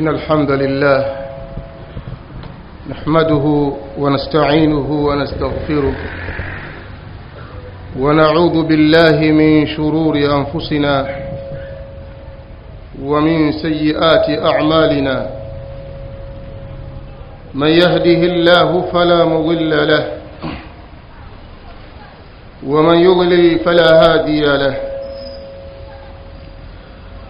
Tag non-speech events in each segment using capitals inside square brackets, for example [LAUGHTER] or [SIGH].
إن الحمد لله نحمده ونستعينه ونستغفره ونعوذ بالله من شرور أنفسنا ومن سيئات أعمالنا من يهده الله فلا مضل له ومن يضلل فلا هادي له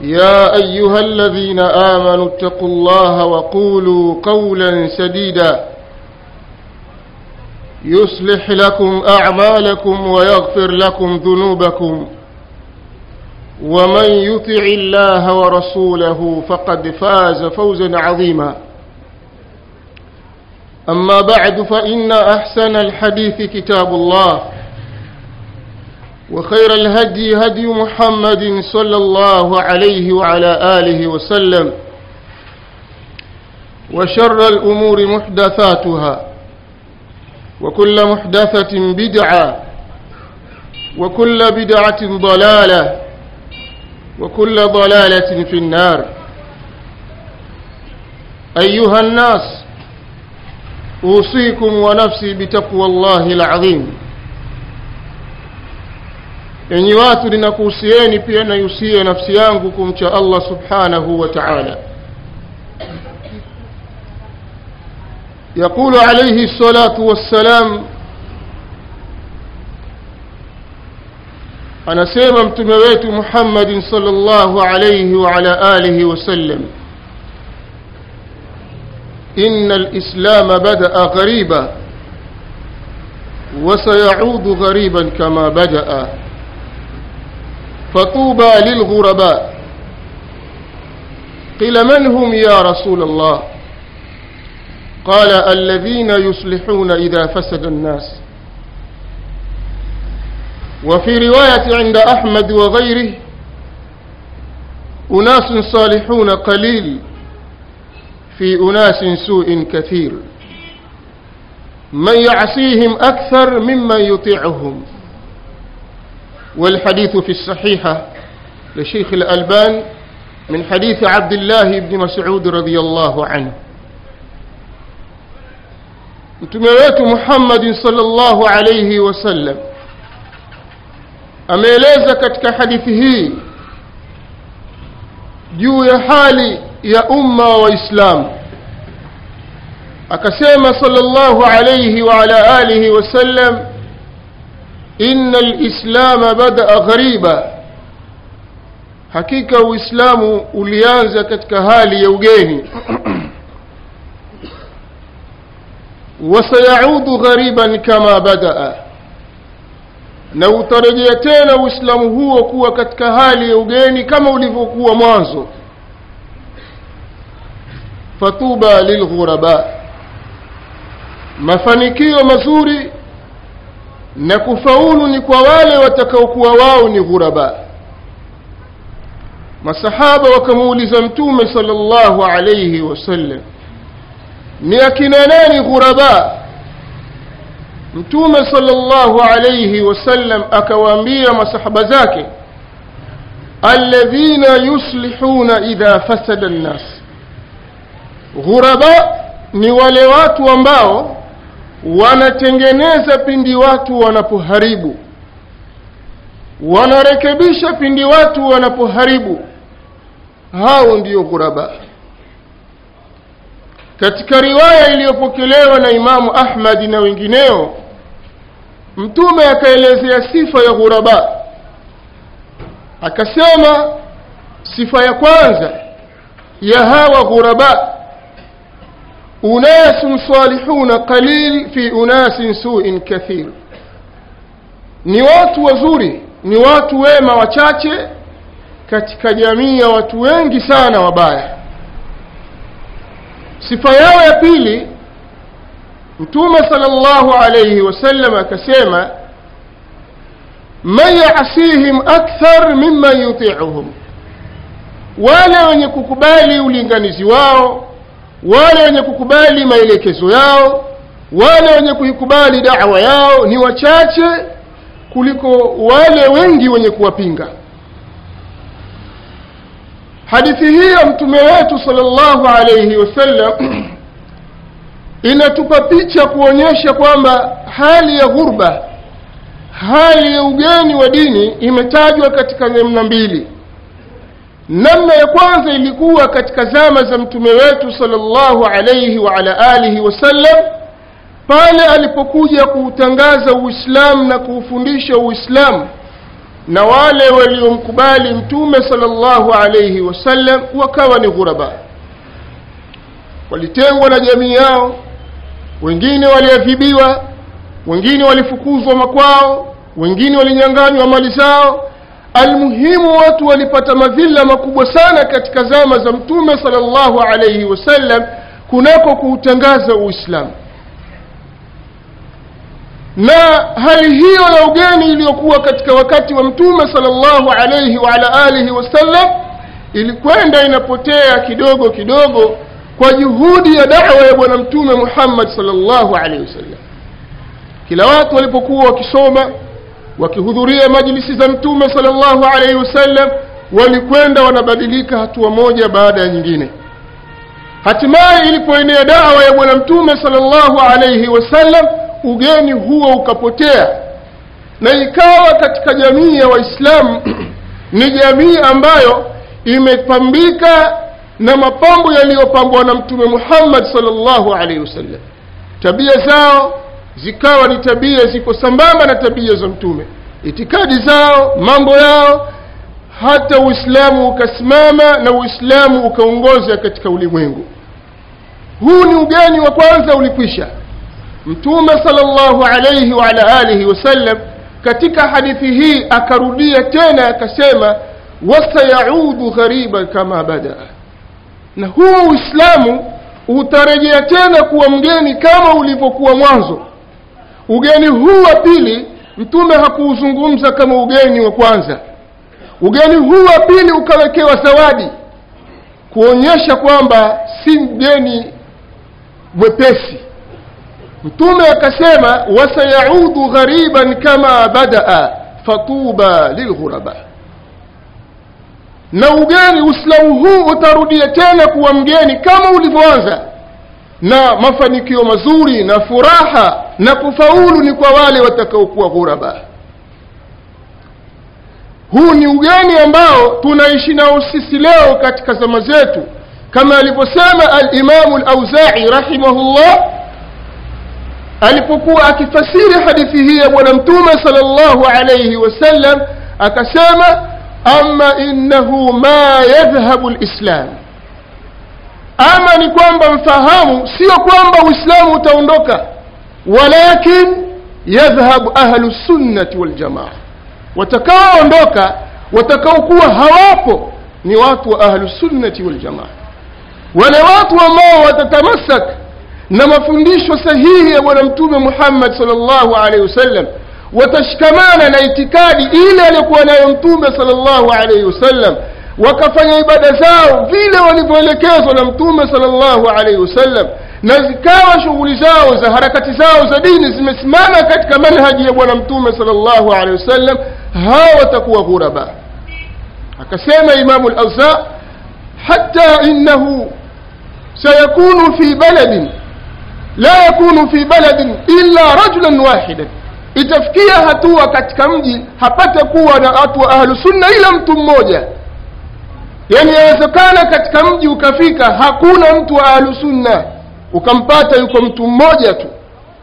يا أيها الذين آمنوا اتقوا الله وقولوا قولا سديدا. يصلح لكم أعمالكم ويغفر لكم ذنوبكم. ومن يطع الله ورسوله فقد فاز فوزا عظيما. أما بعد فإن أحسن الحديث كتاب الله. وخير الهدي هدي محمد صلى الله عليه وعلى آله وسلم وشر الأمور محدثاتها وكل محدثة بدعة وكل بدعة ضلالة وكل ضلالة في النار. أيها الناس أوصيكم ونفسي بتقوى الله العظيم. Enyi watu ninakuhusieni pia naihusia nafsi yangu kumcha allah subhanahu wa taala يقول عليه الصلاة والسلام anasema mtume wetu muhammadin salllahu alaihi waala alihi wasallam ina lislama badaa ghariba wasayaudu ghariban kama badaa فطوبى للغرباء. قيل من هم يا رسول الله؟ قال الذين يصلحون إذا فسد الناس. وفي رواية عند أحمد وغيره أناس صالحون قليل في أناس سوء كثير. من يعصيهم أكثر ممن يطيعهم. والحديث في الصحيحة لشيخ الألبان من حديث عبد الله بن مسعود رضي الله عنه. متميات محمد صلى الله عليه وسلم. أميليز كتك كحديثه جو يحال يا أمة وإسلام. أكسيما صلى الله عليه وعلى آله وسلم إن الإسلام بدأ غريبا. حقيقة الإسلام أليانزا كتكهالي يوجيني [CLEARS THROAT] وسيعود غريبا كما بدأ. لو ترجيتين الإسلام هو كوا كتكهالي يوجيني كما ولفو كوا مانزو. فطوبى للغرباء. مفانكي ومزوري na kufaulu ni kwa wale watakaokuwa wao ni ghuraba. Masahaba wakamuuliza mtume salllahu alaihi wasallam ni akina nani ghuraba? Mtume salllahu alaihi wasallam akawaambia masahaba zake alladhina yuslihuna idha fasada lnas ghuraba ni wale watu ambao wanatengeneza pindi watu wanapoharibu. Wanarekebisha pindi watu wanapoharibu. Hao ndiyo ghuraba. Katika riwaya iliyopokelewa na imamu ahmadi na wengineo mtume akaelezea sifa ya ghuraba. Akasema sifa ya kwanza ya hawa ghuraba unasun salihuna qalil fi unasin suin kathir. Ni watu wazuri ni watu wema wachache katika jamii ya watu wengi sana wabaya. Sifa yao ya pili mtume sallallahu alayhi wasallam akasema man yasihim akthar mimman yutiuhum. Wale wenye kukubali ulinganizi wao wale wenye kukubali maelekezo yao wale wenye kuikubali dawa yao ni wachache kuliko wale wengi wenye kuwapinga. Hadithi hii ya mtume wetu sallallahu alayhi wasallam [CLEARS THROAT] inatupa picha kuonyesha kwamba hali ya ghurba hali ya ugeni wa dini imetajwa katika namna mbili namna ya kwanza ilikuwa katika zama za mtume wetu sallallahu alayhi wa alihi wasallam pale alipokuja kuutangaza uislamu na kuufundisha uislamu na wale waliomkubali mtume sallallahu alayhi wasallam wakawa ni ghuraba. Walitengwa na jamii yao wengine waliadhibiwa wengine walifukuzwa makwao wengine walinyanganywa mali zao almuhimu watu walipata madhila makubwa sana katika zama za mtume sallallahu alayhi wasallam kunako kuutangaza uislamu. Na hali hiyo ya ugeni iliyokuwa katika wakati wa mtume sallallahu alayhi wa alihi wasallam ilikwenda inapotea kidogo kidogo kwa juhudi ya da'wa ya bwana mtume Muhammad sallallahu alayhi wasallam. Kila watu walipokuwa wakisoma wakihudhuria majlisi za mtume sallallahu alayhi wasallam walikwenda wanabadilika hatua moja baada ya nyingine. Hatimaye ilipoenea dawa ya bwana mtume sallallahu alayhi wasallam ugeni huo ukapotea. Na ikawa katika jamii ya waislamu [CLEARS THROAT] ni jamii ambayo imepambika na mapambo yaliyopambwa na mtume Muhammad sallallahu alaihi wasallam. Tabia zao zikawa ni tabia ziko sambamba na tabia za mtume. Itikadi zao mambo yao hata uislamu ukasimama na uislamu ukaongoza katika ulimwengu. Huu ni ugeni wa kwanza ulikwisha. Mtume sallallahu alayhi wa ala alihi wasallam katika hadithi hii akarudia tena akasema wasayaudu ghariban kama badaa na huo uislamu utarejea tena kuwa mgeni kama ulivyokuwa mwanzo ugeni huu wa pili mtume hakuuzungumza kama ugeni wa kwanza. Ugeni huu wa pili ukawekewa zawadi kuonyesha kwamba si mgeni mwepesi. Mtume akasema wasayaudu ghariban kama badaa fatuba lilghuraba. Na ugeni uislamu huu utarudia tena kuwa mgeni kama ulivyoanza. Na mafanikio mazuri na furaha na kufaulu ni kwa wale watakaokuwa ghuraba. Huu ni ugeni ambao tunaishi nao sisi leo katika zama zetu. Kama alivyosema alimamu lauzai rahimahullah alipokuwa akifasiri hadithi hii ya bwana mtume sallallahu alaihi wasallam akasema ama innahu ma yadhhabu lislam ama ni kwamba mfahamu sio kwamba uislamu utaondoka ولكن يذهب أهل السنة والجماعة. وتكاو عندك وتكاو قوة هوافو نوات وأهل السنة والجماعة. ونوات وما وتتمسك. نمفنديش وسهيه ونمتوب محمد صلى الله عليه وسلم. وتشكمان لإتكاد إلى لكونا يمتوب صلى الله عليه وسلم. وكفن عبادة ساو فيل ونفلكيز ونمتوب صلى الله عليه وسلم. Na zikawa shughuli zao za harakati zao za dini zimesimama katika manhaji ya bwana mtume sallallahu alaihi wasallam hao watakuwa ghuraba akasema imamu al-awza hatta innahu sayakunu fi baladin la yakunu fi baladin illa rajulan wahidan itafikia hatua katika mji hapata kuwa na watu wa ahlu sunna ila mtu mmoja yani yawezekana katika mji ukafika hakuna mtu wa ahlu sunna ukampata yuko mtu mmoja tu.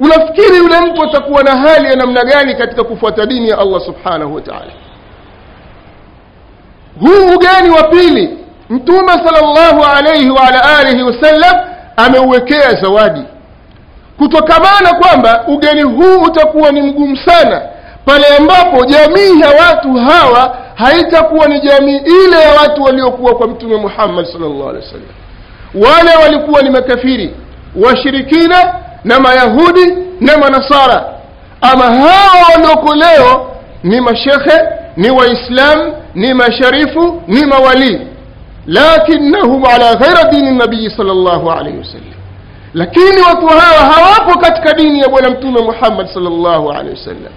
Unafikiri yule mtu atakuwa na hali ya namna gani katika kufuata dini ya allah subhanahu wa taala? Huu ugeni wa pili mtume salllahu alaihi waala alihi wasallam ameuwekea zawadi. Kutokamana kwamba ugeni huu utakuwa ni mgumu sana pale ambapo jamii ya watu hawa haitakuwa ni jamii ile ya watu waliokuwa kwa mtume muhammad salllah wa sallam wale walikuwa ni makafiri washirikina na mayahudi na manasara. Ama hawa walioko leo ni mashekhe ni waislamu ni masharifu ni mawalii lakinnahum ala ghaira dini nabii sal llahu alaihi wasallam. Lakini watu hawa hawapo katika dini ya bwana mtume muhammad sal llahu alehi wasallam.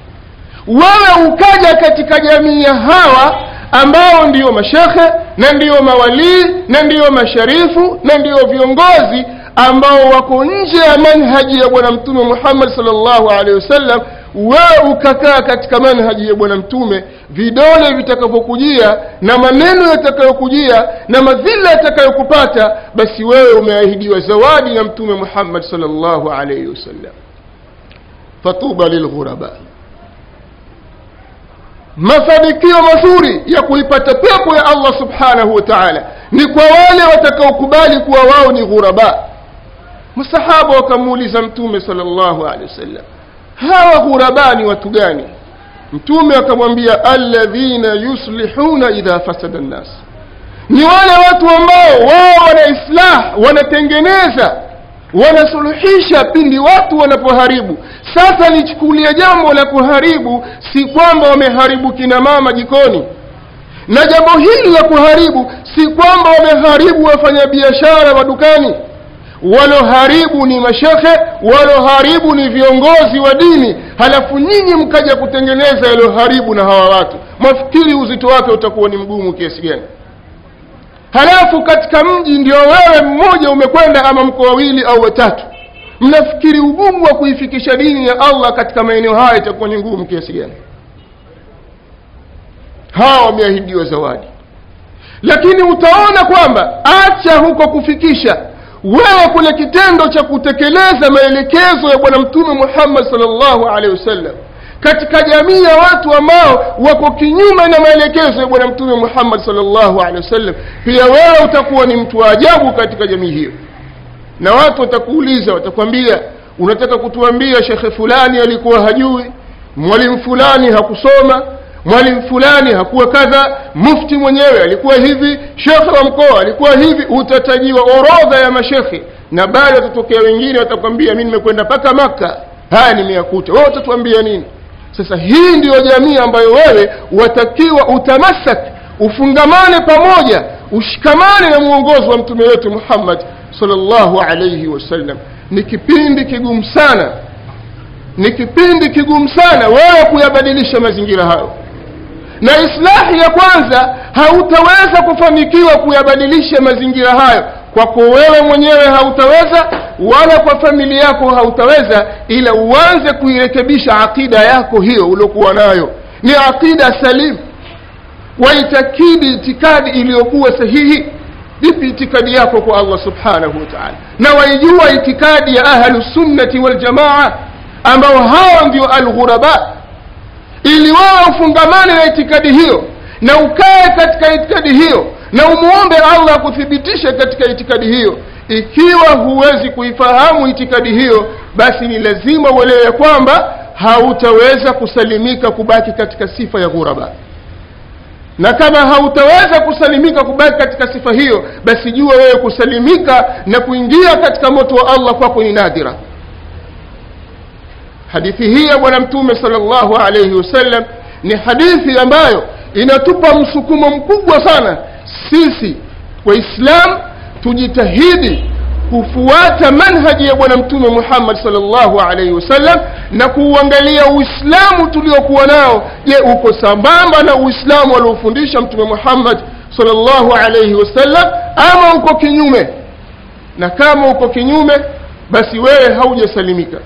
Wewe ukaja katika jamii ya hawa ambao ndiyo mashekhe na ndiyo mawalii na ndiyo masharifu na ndiyo viongozi ambao wako nje ya manhaji ya bwana mtume muhammad salllahu alehi wasallam wewe ukakaa katika manhaji ya bwana mtume vidole vitakavyokujia na maneno yatakayokujia na madhila yatakayokupata basi wewe umeahidiwa zawadi na mtume muhammad salllahu alaihi wasallam. Fatuba lilghuraba mafanikio mazuri ya kuipata pepo ya allah subhanahu wa taala ni kwa wale watakaokubali kuwa wao ni ghuraba masahaba wakamuuliza mtume salllahu alehi wasallam hawa ghuraba ni watu gani? Mtume akamwambia alladhina yuslihuna idha fasada nnas ni wale watu ambao wao wana islah wanatengeneza wanasuluhisha pindi watu wanapoharibu. Sasa lichukulia jambo la kuharibu si kwamba wameharibu kina mama jikoni. Na jambo hili la kuharibu si kwamba wameharibu wafanyabiashara madukani waloharibu ni mashekhe waloharibu ni viongozi wa dini. Halafu nyinyi mkaja kutengeneza yaloharibu na hawa watu mafikiri uzito wake utakuwa ni mgumu kiasi gani? Halafu katika mji ndio wewe mmoja umekwenda ama mko wawili au watatu mnafikiri ugumu wa kuifikisha dini ya allah katika maeneo haya itakuwa ni ngumu kiasi gani? Hawa wameahidiwa zawadi. Lakini utaona kwamba acha huko kufikisha wewe kule kitendo cha kutekeleza maelekezo ya bwana mtume muhammad salllahu alehi wasallam. Katika jamii ya watu ambao wako kinyume na maelekezo ya bwana mtume muhammad salllahu alehi wasallam pia wewe utakuwa ni mtu wa ajabu katika jamii hiyo. Na watu watakuuliza watakwambia unataka kutuambia shekhe fulani alikuwa hajui? Mwalimu fulani hakusoma mwalimu fulani hakuwa kadha mufti mwenyewe alikuwa hivi shekhe wa mkoa alikuwa hivi utatajiwa orodha ya mashekhe. Na bado watatokea wengine watakwambia mi nimekwenda mpaka maka haya nimeyakuta wewe utatuambia nini? Sasa hii ndiyo jamii ambayo wewe watakiwa utamasak ufungamane pamoja ushikamane na mwongozo wa mtume wetu muhammad salllahu alaihi wasallam ni kipindi kigumu sana. Ni kipindi kigumu sana wewe kuyabadilisha mazingira hayo na islahi ya kwanza hautaweza kufanikiwa kuyabadilisha mazingira hayo. Kwako wewe mwenyewe hautaweza wala kwa familia yako hautaweza ila uanze kuirekebisha aqida yako hiyo uliokuwa nayo. Ni aqida salim. Waitakidi itikadi iliyokuwa sahihi. Vipi itikadi yako kwa allah subhanahu wa taala? Na waijua itikadi ya ahlusunnati waljamaa ambao hawa ndio alghuraba ili wewe ufungamane na itikadi hiyo na ukae katika itikadi hiyo na umwombe allah akuthibitishe katika itikadi hiyo. Ikiwa huwezi kuifahamu itikadi hiyo basi ni lazima uelewe kwamba hautaweza kusalimika kubaki katika sifa ya ghuraba. Na kama hautaweza kusalimika kubaki katika sifa hiyo basi jua wewe kusalimika na kuingia katika moto wa allah kwako ni nadhira hadithi hii ya bwana mtume salllahu alaihi wasallam ni hadithi ambayo inatupa msukumo mkubwa sana sisi waislam tujitahidi kufuata manhaji ya bwana mtume muhammad salllahu alaihi wasallam na kuuangalia uislamu tuliokuwa nao. Je uko sambamba na uislamu aliofundisha mtume muhammad salllahu alaihi wasallam ama uko kinyume? Na kama uko kinyume basi wewe haujasalimika